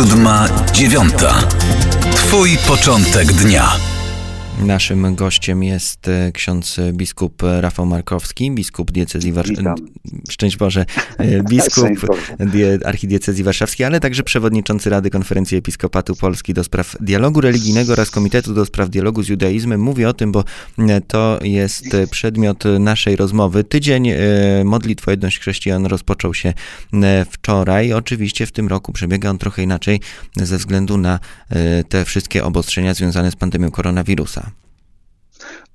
Siódma, dziewiąta. Twój początek dnia. Naszym gościem jest e, ksiądz biskup Rafał Markowski, biskup diecezji warszawskiej. Szczęść Boże, e, biskup archidiecezji warszawskiej, ale także przewodniczący Rady Konferencji Episkopatu Polski do spraw dialogu religijnego oraz Komitetu do spraw dialogu z judaizmem. Mówię o tym, bo e, to jest przedmiot naszej rozmowy. Tydzień modlitw o jedność chrześcijan rozpoczął się wczoraj. Oczywiście w tym roku przebiega on trochę inaczej ze względu na te wszystkie obostrzenia związane z pandemią koronawirusa.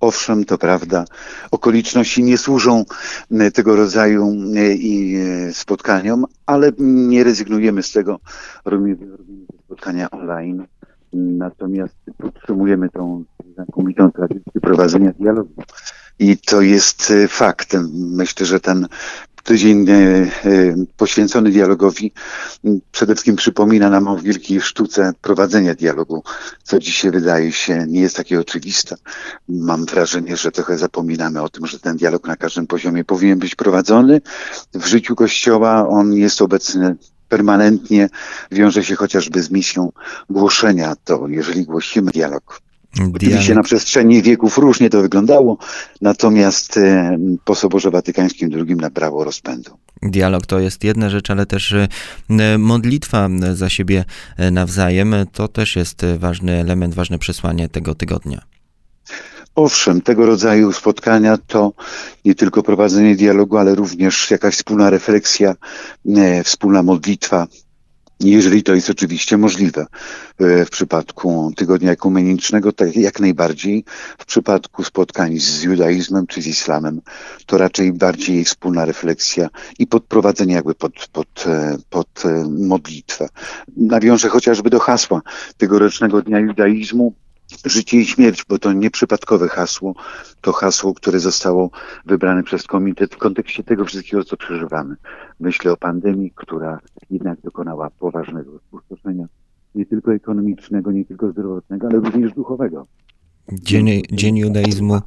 Owszem, to prawda, okoliczności nie służą e, tego rodzaju e, e, spotkaniom, ale nie rezygnujemy z tego, robimy, spotkania online. Natomiast podtrzymujemy tą znakomitą tradycję prowadzenia dialogu. I to jest faktem. Myślę, że ten tydzień e, e, poświęcony dialogowi przede wszystkim przypomina nam o wielkiej sztuce prowadzenia dialogu, co dzisiaj wydaje się nie jest takie oczywiste. Mam wrażenie, że trochę zapominamy o tym, że ten dialog na każdym poziomie powinien być prowadzony. W życiu Kościoła on jest obecny permanentnie, wiąże się chociażby z misją głoszenia. To jeżeli głosimy dialog Dialog. Oczywiście na przestrzeni wieków różnie to wyglądało, natomiast e, po Soborze Watykańskim II nabrało rozpędu. Dialog to jest jedna rzecz, ale też e, modlitwa za siebie e, nawzajem to też jest ważny element, ważne przesłanie tego tygodnia. Owszem, tego rodzaju spotkania to nie tylko prowadzenie dialogu, ale również jakaś wspólna refleksja, wspólna modlitwa, jeżeli to jest oczywiście możliwe. E, w przypadku tygodnia ekumenicznego, tak jak najbardziej. W przypadku spotkań z judaizmem czy z islamem, to raczej bardziej wspólna refleksja i podprowadzenie jakby pod, pod, e, pod e, modlitwę. Nawiążę chociażby do hasła tegorocznego Dnia Judaizmu, Życie i śmierć, bo to nieprzypadkowe hasło, to hasło, które zostało wybrane przez komitet w kontekście tego wszystkiego, co przeżywamy. Myślę o pandemii, która jednak dokonała poważnego spustoszenia, nie tylko ekonomicznego, nie tylko zdrowotnego, ale również duchowego. Dzień, dzień judaizmu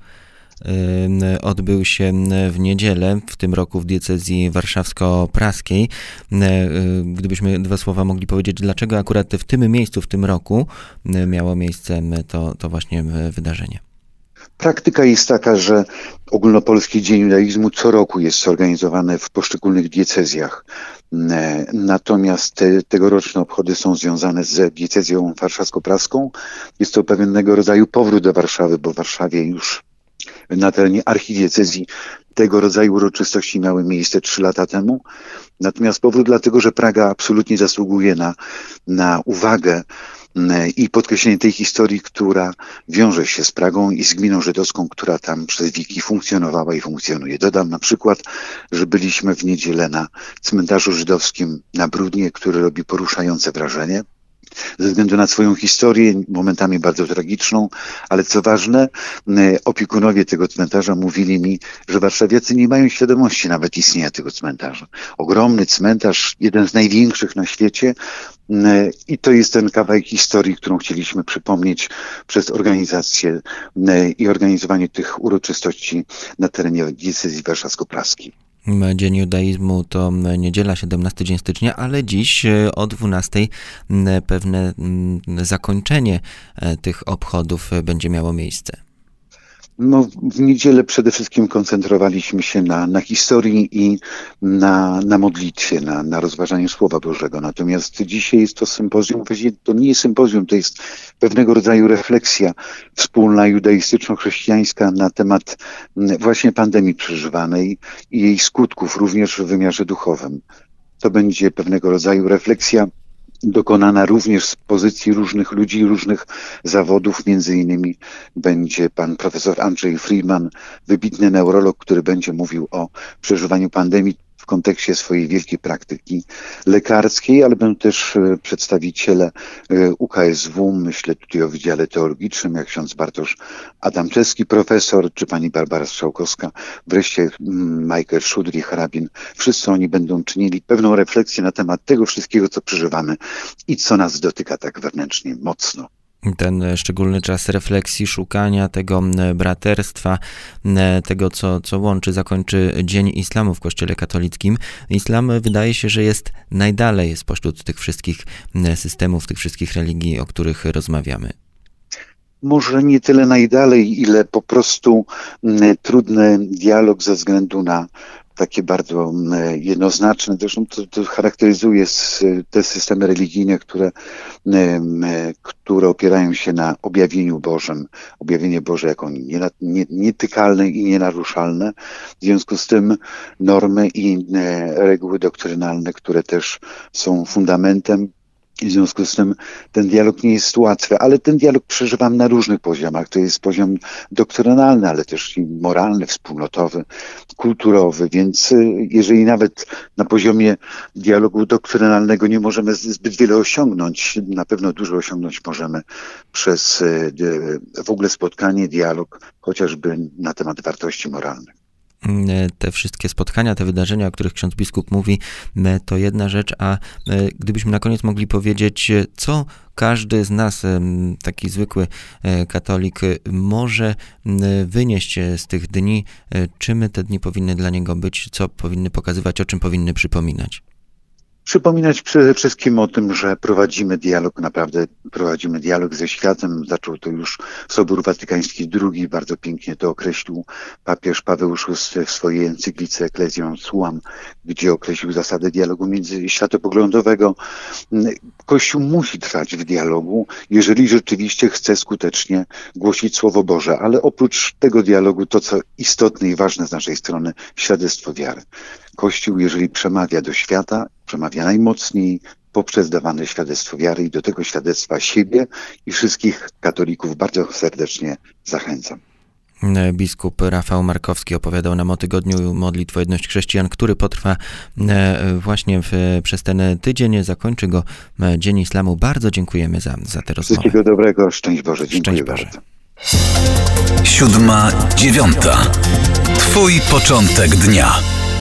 odbył się w niedzielę, w tym roku w diecezji warszawsko-praskiej. Gdybyśmy dwa słowa mogli powiedzieć, dlaczego akurat w tym miejscu, w tym roku miało miejsce to, to właśnie wydarzenie. Praktyka jest taka, że ogólnopolski Dzień Judaizmu co roku jest zorganizowany w poszczególnych diecezjach. Natomiast te, tegoroczne obchody są związane z diecezją warszawsko-praską. Jest to pewnego rodzaju powrót do Warszawy, bo w Warszawie już na terenie archidiecezji tego rodzaju uroczystości miały miejsce trzy lata temu. Natomiast powód dlatego, że Praga absolutnie zasługuje na, na uwagę mm, i podkreślenie tej historii, która wiąże się z Pragą i z gminą żydowską, która tam przez wieki funkcjonowała i funkcjonuje. Dodam na przykład, że byliśmy w niedzielę na cmentarzu żydowskim na Brudnie, który robi poruszające wrażenie ze względu na swoją historię, momentami bardzo tragiczną, ale co ważne, opiekunowie tego cmentarza mówili mi, że warszawiacy nie mają świadomości nawet istnienia tego cmentarza. Ogromny cmentarz, jeden z największych na świecie i to jest ten kawałek historii, którą chcieliśmy przypomnieć przez organizację i organizowanie tych uroczystości na terenie diecezji warszawsko-praskiej. Dzień Judaizmu to niedziela, 17 dzień stycznia, ale dziś e, o 12 pewne zakończenie e, tych obchodów e, będzie miało miejsce. No, w niedzielę przede wszystkim koncentrowaliśmy się na, na historii i na, na modlitwie, na, na rozważaniu Słowa Bożego. Natomiast dzisiaj jest to sympozjum, właściwie to nie jest sympozjum, to jest pewnego rodzaju refleksja wspólna judaistyczno-chrześcijańska na temat właśnie pandemii przeżywanej i jej skutków również w wymiarze duchowym. To będzie pewnego rodzaju refleksja dokonana również z pozycji różnych ludzi, różnych zawodów. Między innymi będzie pan profesor Andrzej Friedman, wybitny neurolog, który będzie mówił o przeżywaniu pandemii kontekście swojej wielkiej praktyki lekarskiej, ale będą też e, przedstawiciele e, UKSW, myślę tutaj o Wydziale Teologicznym, jak ksiądz Bartosz Adamczewski, profesor, czy pani Barbara Strzałkowska, wreszcie Michael Szudri, hrabin. Wszyscy oni będą czynili pewną refleksję na temat tego wszystkiego, co przeżywamy i co nas dotyka tak wewnętrznie mocno. Ten szczególny czas refleksji, szukania tego braterstwa, tego, co, co łączy, zakończy Dzień Islamu w Kościele katolickim. Islam wydaje się, że jest najdalej spośród tych wszystkich systemów, tych wszystkich religii, o których rozmawiamy może nie tyle najdalej, ile po prostu trudny dialog ze względu na takie bardzo mm, jednoznaczne. Zresztą to, to charakteryzuje te systemy religijne, które, mm, które opierają się na objawieniu Bożym. Objawienie Boże jako nietykalne i nienaruszalne. W związku z tym normy i reguły doktrynalne, które też są fundamentem w związku z tym ten dialog nie jest łatwy, ale ten dialog przeżywam na różnych poziomach. To jest poziom doktrynalny, ale też i moralny, wspólnotowy, kulturowy, więc y, jeżeli nawet na poziomie dialogu doktrynalnego nie możemy zbyt wiele osiągnąć, na pewno dużo osiągnąć możemy przez y, w ogóle spotkanie, dialog, chociażby na temat wartości moralnych te wszystkie spotkania, te wydarzenia, o których ksiądz biskup mówi, to jedna rzecz, a e, gdybyśmy na koniec mogli powiedzieć, co każdy z nas, taki zwykły e, katolik, może wynieść z tych dni, e, czym te dni powinny dla niego być, co powinny pokazywać, o czym powinny przypominać. Przypominać przede wszystkim o tym, że prowadzimy dialog, naprawdę prowadzimy dialog ze światem. Zaczął to już Sobór Watykański II, bardzo pięknie to określił papież Paweł VI w swojej encyklice Ecclesiam Suam, gdzie określił zasadę dialogu międzyświatopoglądowego. Kościół musi trwać w dialogu, jeżeli rzeczywiście chce skutecznie głosić Słowo Boże, ale oprócz tego dialogu to, co istotne i ważne z naszej strony, świadectwo wiary. Kościół, jeżeli przemawia do świata, przemawia najmocniej poprzez dawane świadectwo wiary i do tego świadectwa siebie i wszystkich katolików bardzo serdecznie zachęcam. Biskup Rafał Markowski opowiadał nam o tygodniu modlitw o jedność chrześcijan, który potrwa e, właśnie w, przez ten tydzień. Zakończy go e, Dzień Islamu. Bardzo dziękujemy za, za tę rozmowę. Wszystkiego dobrego, szczęść Boże. Dziękuję szczęść Boże. bardzo. Siódma, dziewiąta. Twój początek dnia.